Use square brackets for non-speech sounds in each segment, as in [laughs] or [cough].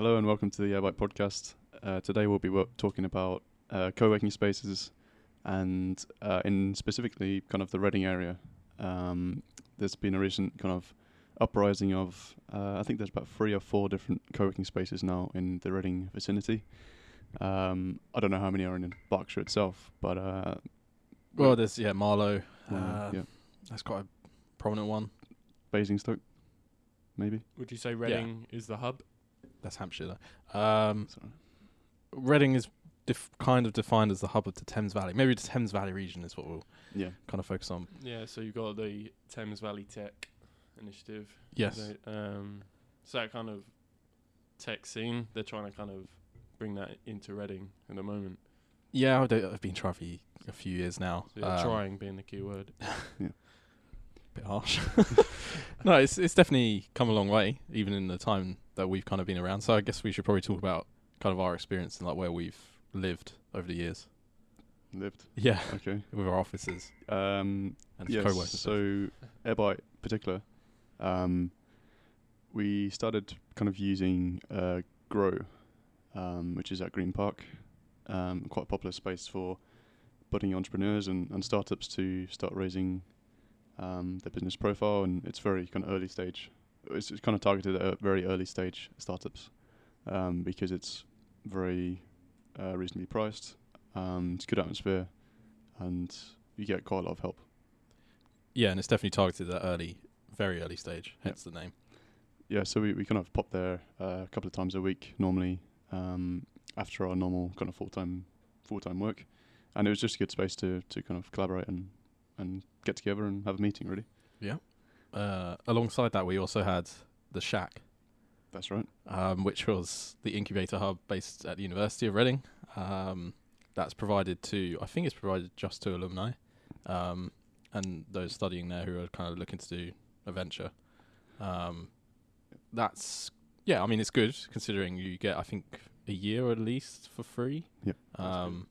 Hello and welcome to the Airbyte podcast. Uh, today we'll be wo- talking about uh, co-working spaces and uh, in specifically kind of the Reading area. Um, there's been a recent kind of uprising of, uh, I think there's about three or four different co-working spaces now in the Reading vicinity. Um, I don't know how many are in Berkshire itself, but uh, Well, there's yeah Marlow. uh, yeah, That's quite a prominent one. Basingstoke, maybe. Would you say Reading is the hub? That's Hampshire. Though. Um, Reading is def- kind of defined as the hub of the Thames Valley. Maybe the Thames Valley region is what we'll Yeah, kind of focus on. Yeah, so you've got the Thames Valley Tech Initiative. Yes. They- um, so that kind of tech scene, they're trying to kind of bring that into Reading at the moment. Yeah, I've, I've been trying for y- a few years now. So yeah, Um, trying being the key word. [laughs] bit harsh. [laughs] no, it's it's definitely come a long way, even in the time that we've kind of been around. So I guess we should probably talk about kind of our experience and like where we've lived over the years. lived. Yeah, Okay. [laughs] with our offices Um, and yes, spaces. so Airbyte in particular, um, we started kind of using uh, Grow, um, which is at Green Park, um, quite a popular space for budding entrepreneurs and, and startups to start raising um, their business profile, and it's very kind of early stage. It's, it's kind of targeted at very early stage startups um, because it's very uh, reasonably priced. Um, it's good atmosphere, and you get quite a lot of help. Yeah, and it's definitely targeted at early, very early stage. Yeah. Hence the name. yeah, so we, we kind of pop there uh, a couple of times a week normally um, after our normal kind of full time full time work, and it was just a good space to, to kind of collaborate and and get together and have a meeting. Really, Uh, alongside that, we also had the Shack, that's right. um, which was the incubator hub based at the University of Reading. Um, that's provided to, I think it's provided just to alumni um, and those studying there who are kind of looking to do a venture. Um, that's, yeah, I mean, it's good considering you get, I think, a year at least for free. Yep. Um,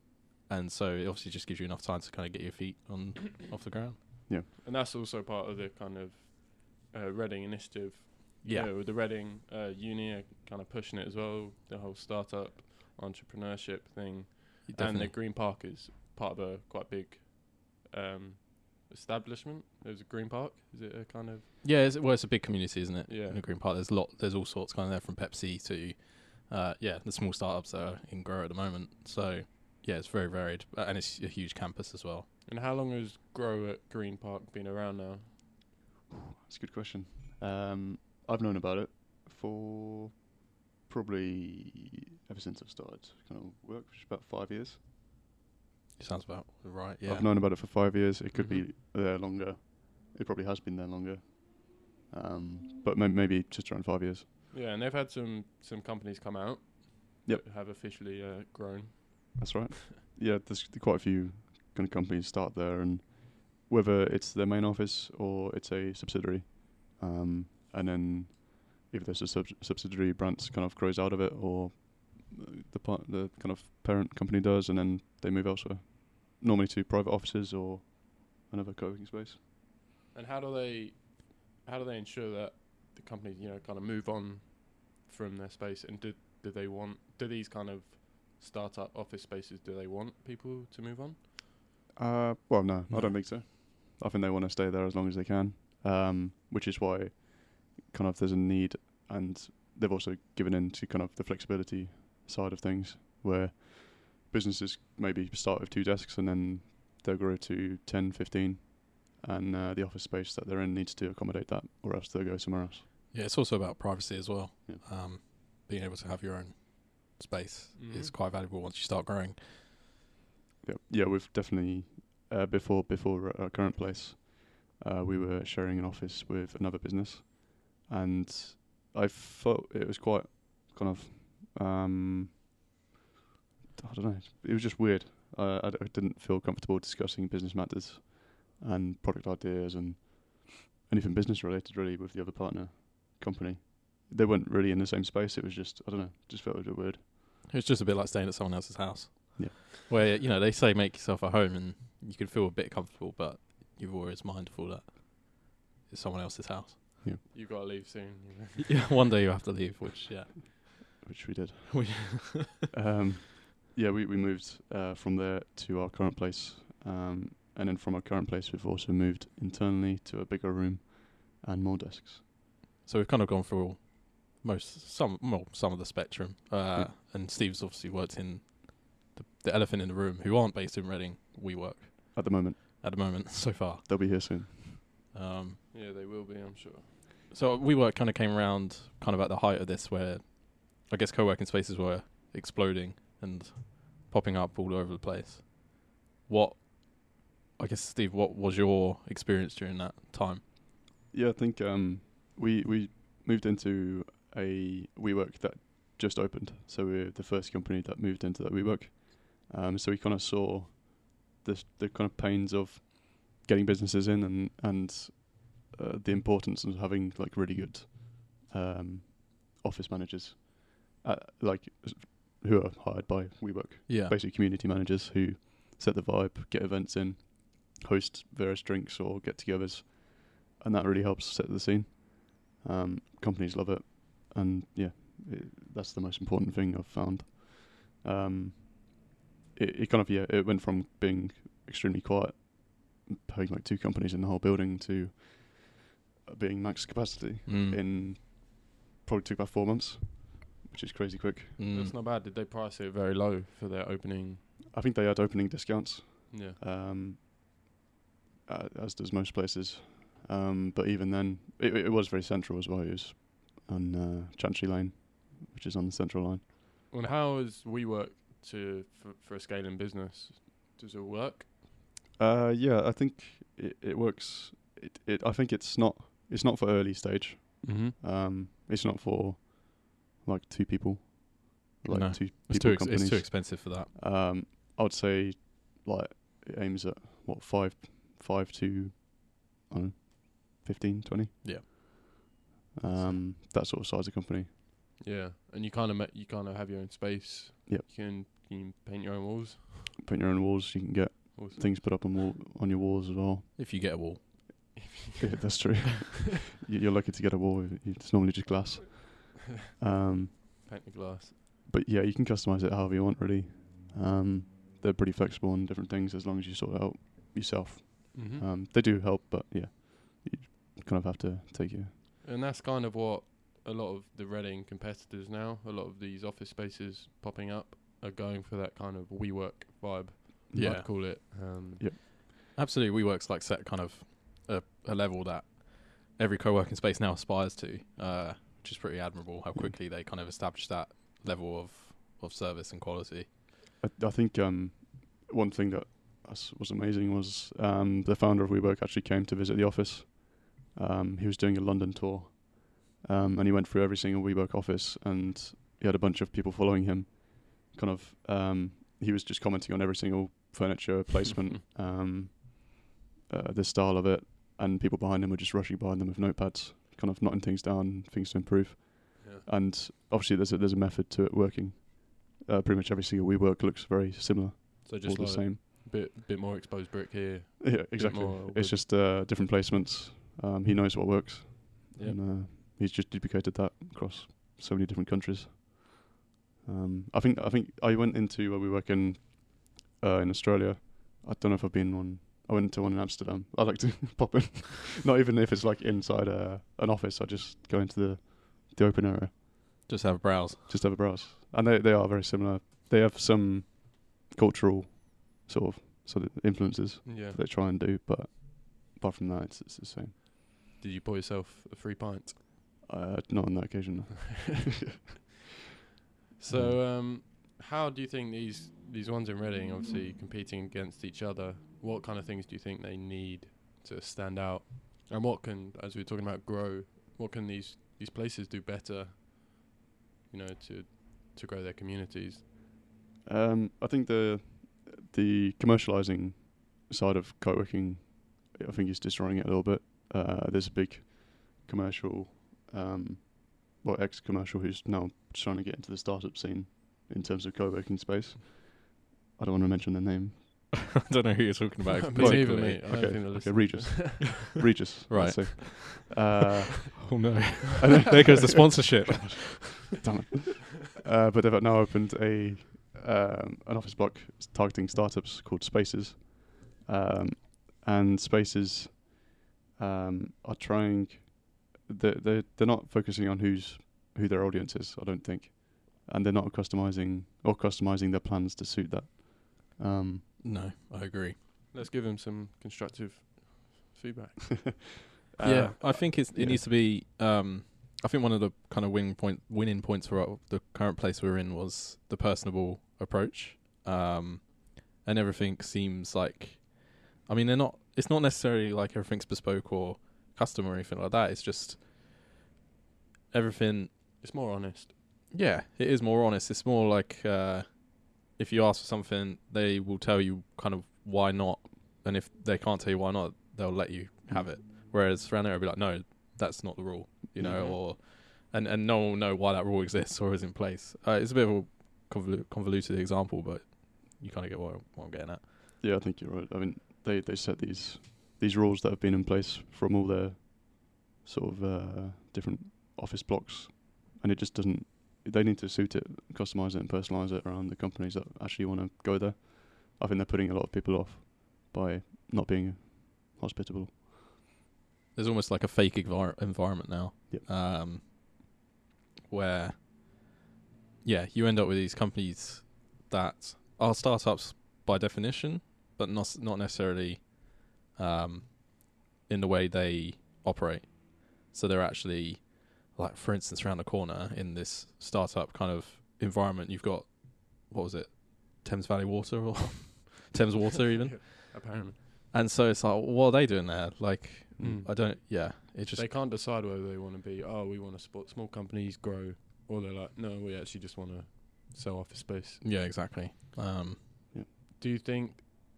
and so it obviously just gives you enough time to kind of get your feet on [coughs] off the ground. Yeah. And that's also part of the kind of uh, Reading initiative. Yeah. with the Reading uh, Uni are kind of pushing it as well, the whole startup entrepreneurship thing. And the Green Park is part of a quite big um, establishment. There's a Green Park. Is it a kind of Yeah, it's, well, it's a big community, isn't it? Yeah. In the Green Park, there's a lot. There's all sorts kind of there from Pepsi to, uh, yeah, the small startups that are in grow at the moment. So, yeah, it's very varied, uh, and it's a huge campus as well. And how long has Grow at Green Park been around now? That's a good question. Um, I've known about it for probably ever since I've started kind of work, which is about five years. Sounds about right. Yeah. I've known about it for five years. It could Mhm. be there longer. It probably has been there longer. Um, but may- maybe just around five years. Yeah, and they've had some some companies come out. Yep. that Have officially uh, grown. That's right. [laughs] yeah, there's quite a few kind of companies start there, and whether it's their main office or it's a subsidiary, um, and then if there's a sub- subsidiary branch kind of grows out of it, or the part the kind of parent company does, and then they move elsewhere, normally to private offices or another co-working space. And how do they how do they ensure that the companies you know kind of move on from their space? And do do they want do these kind of startup office spaces do they want people to move on? Uh, well, no, I don't think so. I think they want to stay there as long as they can, um, which is why kind of there's a need, and they've also given in to kind of the flexibility side of things, where businesses maybe start with two desks and then they'll grow to 10, 15, and uh, the office space that they're in needs to accommodate that, or else they'll go somewhere else. Yeah, it's also about privacy as well. Yeah. Um, being able to have your own space is Mhm. quite valuable once you start growing. Yeah, yeah, we've definitely uh, before before our current place, uh, we were sharing an office with another business, and I felt it was quite kind of um, I don't know. It was just weird. Uh, I, d- I didn't feel comfortable discussing business matters and product ideas and anything business related really with the other partner company. They weren't really in the same space. It was just I don't know. Just felt a bit weird. It's just a bit like staying at someone else's house. Yeah. Where, you know, they say make yourself at home and you can feel a bit comfortable, but you're always mindful that it's someone else's house. Yeah. You've got to leave soon. [laughs] yeah, one day you have to leave, which, yeah. which we did. [laughs] We- [laughs] um, yeah, we we moved uh, from there to our current place, um, and then from our current place, we've also moved internally to a bigger room and more desks. So we've kind of gone through most some well some of the spectrum. Uh, Yeah. And Steve's obviously worked in the, the elephant in the room, who aren't based in Reading. We work At the moment, at the moment so far. they'll be here soon. Um, Yeah, they will be. I'm sure. so WeWork kind of came around kind of at the height of this, where I guess co-working spaces were exploding and popping up all over the place. What, I guess, Steve, what was your experience during that time? Yeah, I think um, we we moved into a WeWork that just opened, so we're the first company that moved into that WeWork. Um, so we kind of saw the the kind of pains of getting businesses in and and uh, the importance of having like really good um, office managers, uh, like who are hired by WeWork Yeah, basically community managers who set the vibe, get events in, host various drinks or get-togethers, and that really helps set the scene. Um, companies love it, and yeah, it, that's the most important thing I've found. Um, it, it kind of yeah, it went from being extremely quiet, having like two companies in the whole building, to uh, being max capacity Mm. in probably took about four months, which is crazy quick. Mm. That's not bad. Did they price it very low for their opening? I think they had opening discounts. Yeah. um, uh, as does most places. Um, but even then, it, it was very central as well. It was on uh, Chancery Lane, which is on the central line. And how is WeWork to for, for a scaling business? Does it work? Uh, yeah, I think it, it works. It, it I think it's not it's not for early stage. Mm-hmm. Um, it's not for like two people, like No, two it's too ex- companies. it's too expensive for that. Um, I would say like it aims at what five five to I don't know 15, 20. Yeah. Um, that sort of size of company. Yeah, and you kind of you kind of have your own space. Yep. You can you can paint your own walls. Paint your own walls. You can get Awesome. things put up on wall on your walls as well. If you get a wall, [laughs] yeah, that's true. [laughs] You- You're lucky to get a wall. It's normally just glass. [laughs] Um, Paint the glass. but yeah, you can customize it however you want. Really, um, they're pretty flexible on different things as long as you sort it out yourself. Mm-hmm. Um, they do help, but yeah, you kind of have to take your and that's kind of what a lot of the Reading competitors now, a lot of these office spaces popping up, are going for that kind of WeWork vibe. Yeah. I'd call it. Um, Yep. absolutely, WeWork's like set kind of a, a level that every co-working space now aspires to, uh, which is pretty admirable. How Yeah. quickly they kind of establish that level of of service and quality. I, I think um, one thing that was, was amazing was um, the founder of WeWork actually came to visit the office. Um, he was doing a London tour, um, and he went through every single WeWork office, and he had a bunch of people following him. Kind of, um, he was just commenting on every single furniture [laughs] placement, um, uh, the style of it, and people behind him were just rushing behind them with notepads, kind of noting things down, things to improve. yeah. And obviously, there's a, there's a method to it working. Uh, pretty much every single WeWork looks very similar, So all just the same. bit bit more exposed brick here. Yeah, exactly. It's just uh, different placements. Um, he knows what works, Yep. and uh, he's just duplicated that across so many different countries. Um, I think I think I went into where we work in uh, in Australia. I don't know if I've been one. I went to one in Amsterdam. I like to [laughs] pop in, [laughs] not even if it's like inside a, an office. I just go into the the open area, Just have a browse. just have a browse, and they they are very similar. They have some cultural sort of sort of influences Yeah. they try and do, but apart from that, it's, it's the same. Did you pour yourself a free pint? Uh, not on that occasion. no. [laughs] So, um, how do you think these these ones in Reading, obviously competing against each other, what kind of things do you think they need to stand out? And what can, as we were talking about, grow? What can these these places do better? You know, to to grow their communities. Um, I think the the commercializing side of co-working, I think, is destroying it a little bit. Uh, there's a big commercial, um, well, ex-commercial who's now trying to get into the startup scene in terms of co-working space. I don't want to mention their name. [laughs] I don't know who you're talking about. [laughs] Me neither, particularly. mate. I Okay, think they're okay. Regus. [laughs] Regus, Right. let's say. Uh, Oh no! there goes the sponsorship. damn it. uh, but they've now opened a um, an office block targeting startups called Spaces, um, and Spaces um, are trying. They they they're not focusing on who's who their audience is. I don't think, and they're not customizing or customizing their plans to suit that. Um, No, I agree. Let's give them some constructive feedback. [laughs] yeah, I think it's, it yeah. needs to be. Um, I think one of the kind of winning point winning points for the current place we're in was the personable approach, um, and everything seems like. I mean, they're not. It's not necessarily like everything's bespoke or custom or anything like that. It's just everything. It's more honest. Yeah, it is more honest. It's more like uh, if you ask for something, they will tell you kind of why not, and if they can't tell you why not, they'll let you have it. Whereas around there, it'll be like, no, that's not the rule, you know, Mhm. or and and no one will know why that rule [laughs] exists or is in place. Uh, it's a bit of a convolu- convoluted example, but you kind of get what, what I'm getting at. Yeah, I think you're right. I mean, they they set these these rules that have been in place from all the sort of uh, different office blocks, and it just doesn't. They need to suit it, customize it, and personalize it around the companies that actually want to go there. I think they're putting a lot of people off by not being hospitable. There's almost like a fake envir- environment now, Yep. um, where yeah, you end up with these companies that are startups by definition, but not not necessarily um, in the way they operate. So they're actually like, for instance, around the corner in this startup kind of environment, you've got what was it, Thames Valley Water or [laughs] Thames Water even, [laughs] Apparently, and so it's like, what are they doing there? Like, Mm. I don't. Yeah, it just they can't decide whether they want to be. Oh, we want to support small companies grow, or they're like, no, we actually just want to sell office space. yeah, exactly. Um, Do you think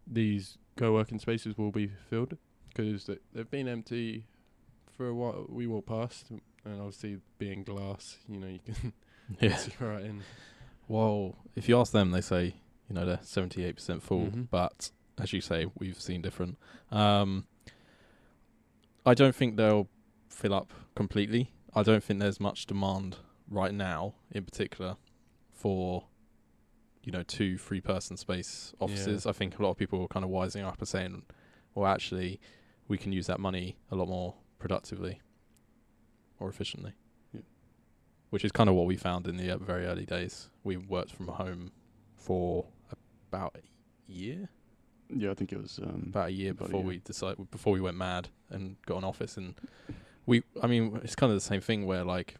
these co-working spaces will be filled? Because they've been empty for a while. We walk past, and obviously being glass, you know, you can [laughs] yeah. see right in. Well, if you ask them, they say you know they're seventy eight percent full, Mhm. but as you say, we've seen different. Um, I don't think they'll fill up completely. I don't think there's much demand right now, in particular, for you know two three person space offices. I think a lot of people were kind of wising up and saying, well, actually, we can use that money a lot more productively or efficiently. Yeah. Which is kind of what we found in the very early days. We worked from home for about a year, Yeah, I think it was. Um, about a year About a before year. we decided before we went mad and got an office and we I mean it's kind of the same thing where like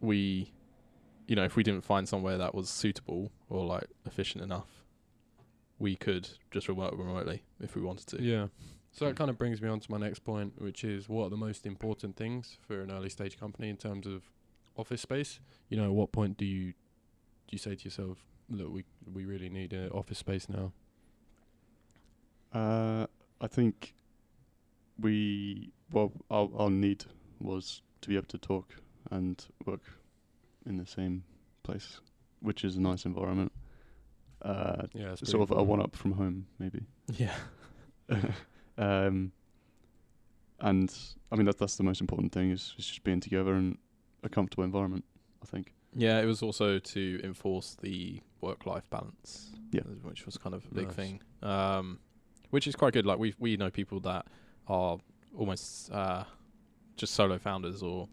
we you know if we didn't find somewhere that was suitable or like efficient enough we could just work remotely if we wanted to Yeah. So that kind of brings me on to my next point, which is what are the most important things for an early stage company in terms of office space? You know, at what point do you do you say to yourself, look, we we really need an office space now? Uh, I think we well our our need was to be able to talk and work in the same place, which is a nice environment. Uh, Yeah, sort of a one up from home, maybe. [laughs] yeah [laughs] um, and I mean that's that's the most important thing is, is just being together and a comfortable environment. I think. yeah it was also to enforce the work life balance Yeah. which was kind of a big Nice. thing um which is quite good like we we know people that are almost uh just solo founders or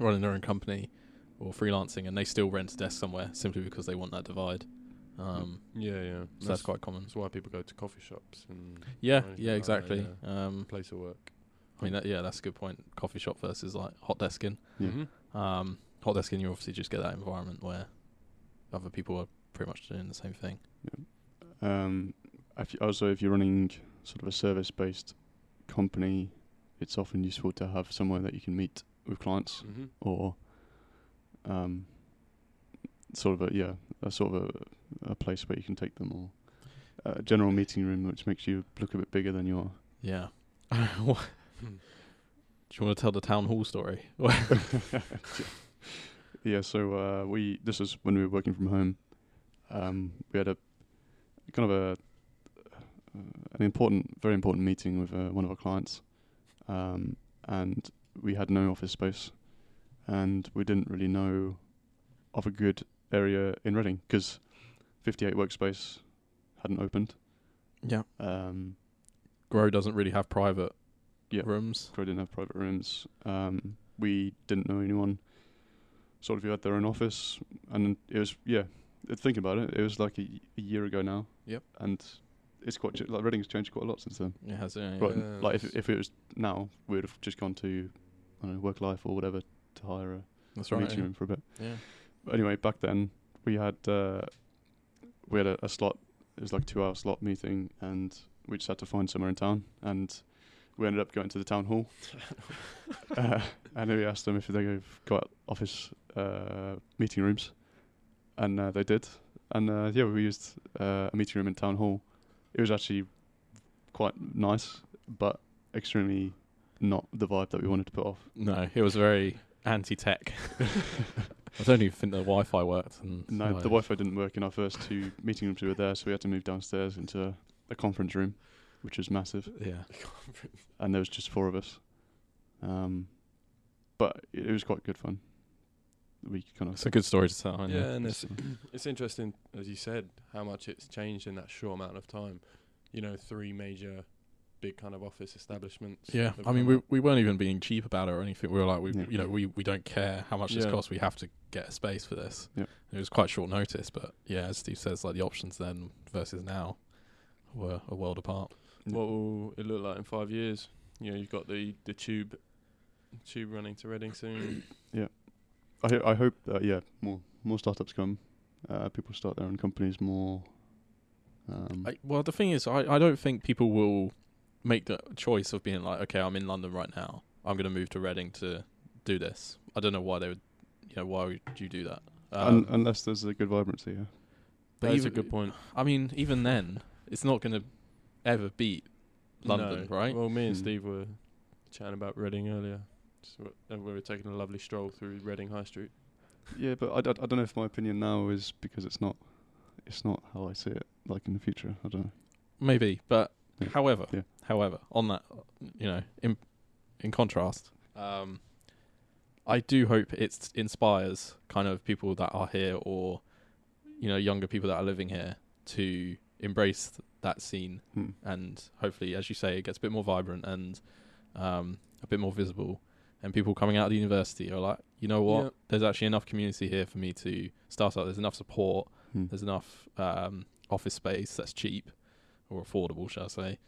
running their own company or freelancing and they still rent a desk somewhere simply because they want that divide um Yeah, yeah. so that's quite common That's why people go to coffee shops and yeah anything yeah like that, exactly yeah. um place of work. i mean that, yeah that's a good point coffee shop versus like hot desking Yeah. Mhm. um hot desking you obviously just get that environment where other people are pretty much doing the same thing Um, if you, also, if you're running sort of a service-based company, it's often useful to have somewhere that you can meet with clients Mhm. or um, sort of a yeah, a sort of a, a place where you can take them or a general meeting room which makes you look a bit bigger than you are. yeah. [laughs] Do you want to tell the town hall story? [laughs] Yeah, so uh, we this was when we were working from home. Um, we had a kind of a uh, an important, very important meeting with uh, one of our clients, um, and we had no office space, and we didn't really know of a good area in Reading because 58 Workspace hadn't opened. Yeah. Um, Grow doesn't really have private Yeah. rooms. Grow didn't have private rooms. Um, we didn't know anyone sort of who had their own office, and it was yeah. Thinking about it, it was like a, y- a year ago now. Yep. And it's quite ch- like Reading's changed quite a lot since then. It has, yeah, yeah. Right, Yeah, like if if it was now, we'd have just gone to I don't know work life or whatever to hire a That's right. meeting Yeah. room for a bit. yeah. But anyway, back then we had uh, we had a, a slot. It was like a two-hour slot meeting, and we just had to find somewhere in town, and we ended up going to the town hall. [laughs] uh, and then we asked them if they have got office uh, meeting rooms, and uh, they did. And uh, yeah, we used uh, a meeting room in town hall. It was actually quite nice, but extremely not the vibe that we wanted to put off. No, it was very anti-tech. [laughs] I don't even think the Wi-Fi worked. And No, like- the Wi-Fi didn't work in our first two [laughs] meeting rooms we were there, so we had to move downstairs into a, a conference room, which was massive, Yeah, [laughs] and there was just four of us. Um, but it, it was quite good fun. We kind of it's a good story to tell. Yeah, Yeah, and it's [clears throat] it's interesting as you said how much it's changed in that short amount of time. You know, three major, big kind of office establishments. yeah. I mean, we we weren't even being cheap about it or anything. We were like, we Yeah. you know, we we don't care how much this Yeah. costs. We have to get a space for this. Yeah. It was quite short notice, but yeah, as Steve says, like the options then versus now were a world apart. What will it look like in five years? You know, you've got the the tube, tube running to Reading soon. [coughs] Yeah, I ho- I hope that yeah more more startups come, uh, people start their own companies more. Um, I, well, the thing is, I, I don't think people will make the choice of being like, okay, I'm in London right now. I'm going to move to Reading to do this. I don't know why they would, you know, why would you do that? un- Um, unless there's a good vibrancy, yeah. but That's a good point. I mean, even then, it's not going to ever beat London, No. right? Well, me and Mm. Steve were chatting about Reading earlier. So, and we were taking a lovely stroll through Reading High Street. Yeah, but I, d- I don't know if my opinion now is because it's not, it's not how I see it. Like in the future, I don't know. Maybe, but Yeah. however, Yeah. however, on that, you know, in in contrast, um, I do hope it inspires kind of people that are here or you know younger people that are living here to embrace that scene Hmm. and hopefully, as you say, it gets a bit more vibrant and um, a bit more visible. And people coming out of the university are like, you know what? Yeah. There's actually enough community here for me to start up. There's enough support Hmm. there's enough um, office space that's cheap or affordable, shall I say,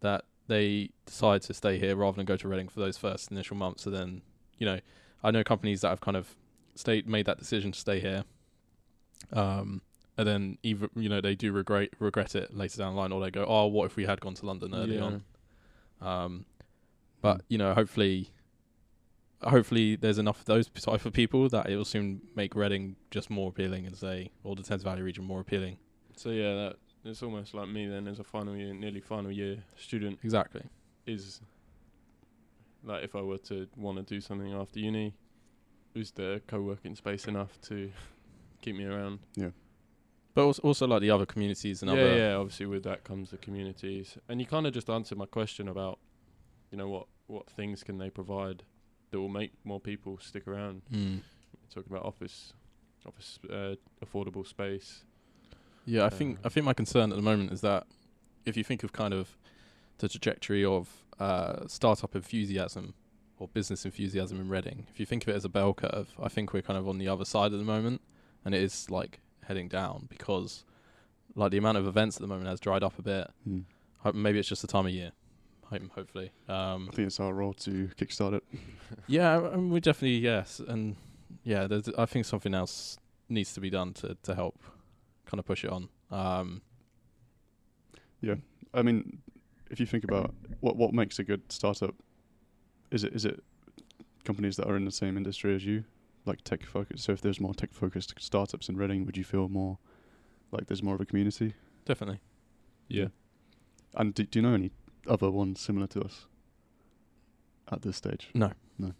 that they decide to stay here rather than go to Reading for those first initial months. So then, you know, I know companies that have kind of stayed made that decision to stay here, um, and then either you know they do regret regret it later down the line, or they go, oh, what if we had gone to London early Yeah. on? Um, but you know, hopefully, hopefully there's enough of those type of people that it will soon make Reading just more appealing and say, or the Thames Valley region more appealing. So yeah, that it's almost like me then as a final year, nearly final year student Exactly. is like if I were to want to do something after uni, is the co-working space enough to keep me around? Yeah. But also, also like the other communities and yeah, other. yeah. Obviously, with that comes the communities, and you kind of just answered my question about, you know, what what things can they provide that will make more people stick around. Mm. Talking about office, office uh, affordable space. Yeah, I think Uh, I think my concern at the moment is that if you think of kind of the trajectory of uh, startup enthusiasm or business enthusiasm in Reading, if you think of it as a bell curve, I think we're kind of on the other side at the moment, and it is like heading down because like the amount of events at the moment has dried up a bit. Hope maybe it's just the time of year. Hope, hopefully. Um, I think it's our role to kickstart it. [laughs] yeah, I mean, we definitely yes, and yeah, there's, I think something else needs to be done to to help kind of push it on. Um, yeah, I mean, if you think about what what makes a good startup, is it is it companies that are in the same industry as you, like tech focused? So if there's more tech focused startups in Reading, would you feel more like there's more of a community? definitely. Yeah. And do, do you know any other ones similar to us at this stage? No. No.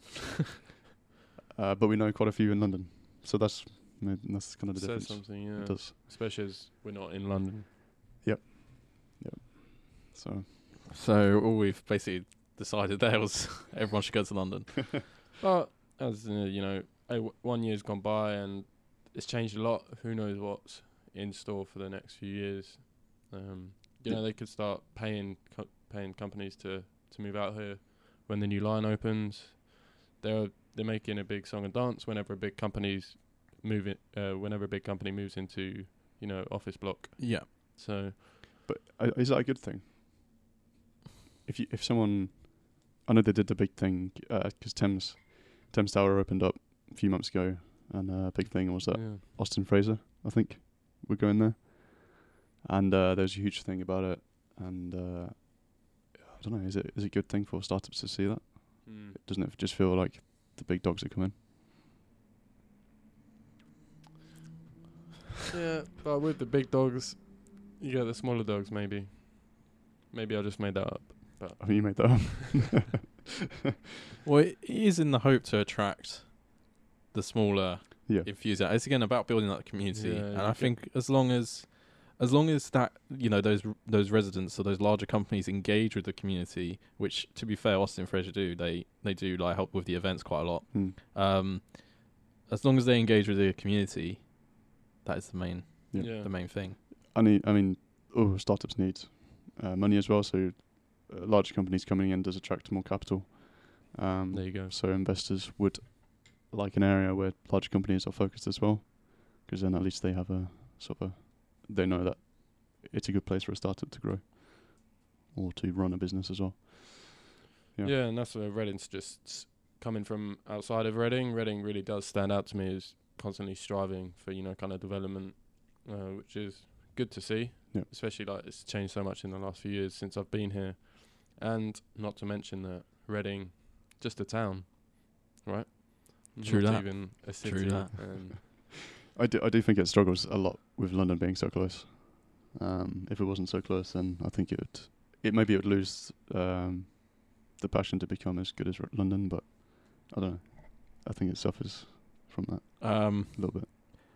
[laughs] uh, but we know quite a few in London, so that's ma- that's kind of the Says difference. something, It does. Especially as we're not in London. Yep. Yep. So So all we've basically decided there was [laughs] everyone should go to London. [laughs] But as uh, you know, a w- one year's gone by, and it's changed a lot. Who knows what's in store for the next few years? Um, you Yeah. know, they could start paying co- paying companies to to move out here when the new line opens. They're they're making a big song and dance whenever a big company's moving. Uh, whenever a big company moves into you know office block. Yeah. So But uh, is that a good thing? If you if someone, I know they did the big thing because Thames Thames Tower opened up a few months ago, and a uh, big thing was that yeah. Austin Fraser, I think, we're going there, and uh, there was a huge thing about it, and uh, I don't know, is it is it a good thing for startups to see that? Mm. Doesn't it just feel like the big dogs are coming? Yeah, but with the big dogs, you get the smaller dogs. Maybe, maybe I just made that up. I mean, you made that up. [laughs] Well, it is in the hope to attract the smaller yeah, enthusiasts. It's again about building that community, Yeah, and you I think as long as, as long as that you know those those residents or those larger companies engage with the community, which to be fair, Austin Fraser do. They they do like help with the events quite a lot. Mm. Um, as long as they engage with the community, that is the main Yeah. Yeah. the main thing. I need, I mean, all startups need uh, money as well. So, uh, large companies coming in does attract more capital. Um, There you go. so investors would like an area where large companies are focused as well, because then at least they have a sort of a, they know that it's a good place for a startup to grow, or to run a business as well. Yeah. Yeah. and that's where Reading's just coming from outside of Reading. Reading really does stand out to me as constantly striving for you know kind of development, uh, which is good to see. Yeah. Especially like it's changed so much in the last few years since I've been here, and not to mention that Reading, just a town, right? True Not that. Even a city. True that. And [laughs] I do, I do think it struggles a lot with London being so close. Um, if it wasn't so close, then I think it would, it maybe it would lose um, the passion to become as good as R- London. But I don't know. I think it suffers from that Um, a little bit.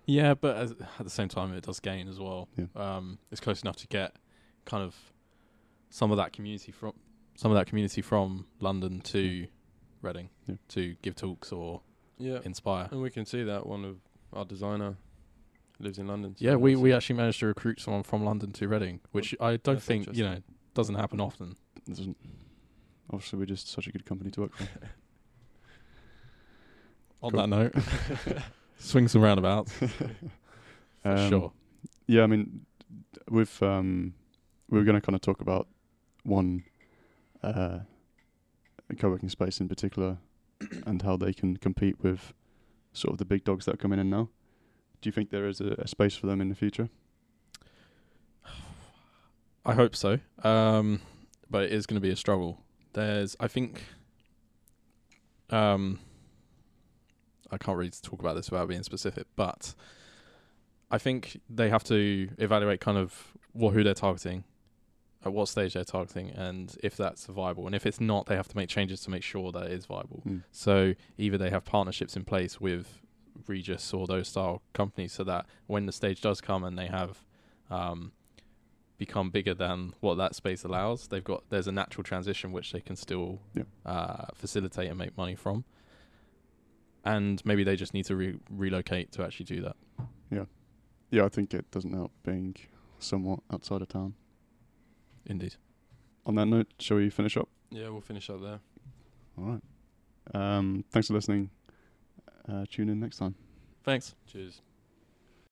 yeah, but as, at the same time, it does gain as well. Yeah. Um, it's close enough to get kind of some of that community from some of that community from London to Reading Yeah. to give talks or yeah, inspire. and we can see that one of our designer lives in London. so Yeah, we, we actually managed to recruit someone from London to Reading, which I don't think you know doesn't happen often. Doesn't. Obviously, we're just such a good company to work for. [laughs] On Cool. that note, [laughs] swing some roundabouts [laughs] for Um, sure. Yeah, I mean, with um, we were going to kind of talk about one uh, co-working space in particular, [coughs] and how they can compete with sort of the big dogs that are coming in now. Do you think there is a, a space for them in the future? I hope so. Um, but it is going to be a struggle. There's, I think, um, I can't really talk about this without being specific, but I think they have to evaluate kind of what who they're targeting, at what stage they're targeting, and if that's viable. And if it's not, they have to make changes to make sure that it is viable. Mm. So either they have partnerships in place with Regus or those style companies, so that when the stage does come and they have um, become bigger than what that space allows, they've got there's a natural transition which they can still Yeah. uh, facilitate and make money from. And maybe they just need to re- relocate to actually do that. Yeah, yeah, I think it doesn't help being somewhat outside of town. Indeed. On that note, shall we finish up? Yeah, we'll finish up there. All right. Um, thanks for listening. Uh, tune in next time. Thanks. Cheers.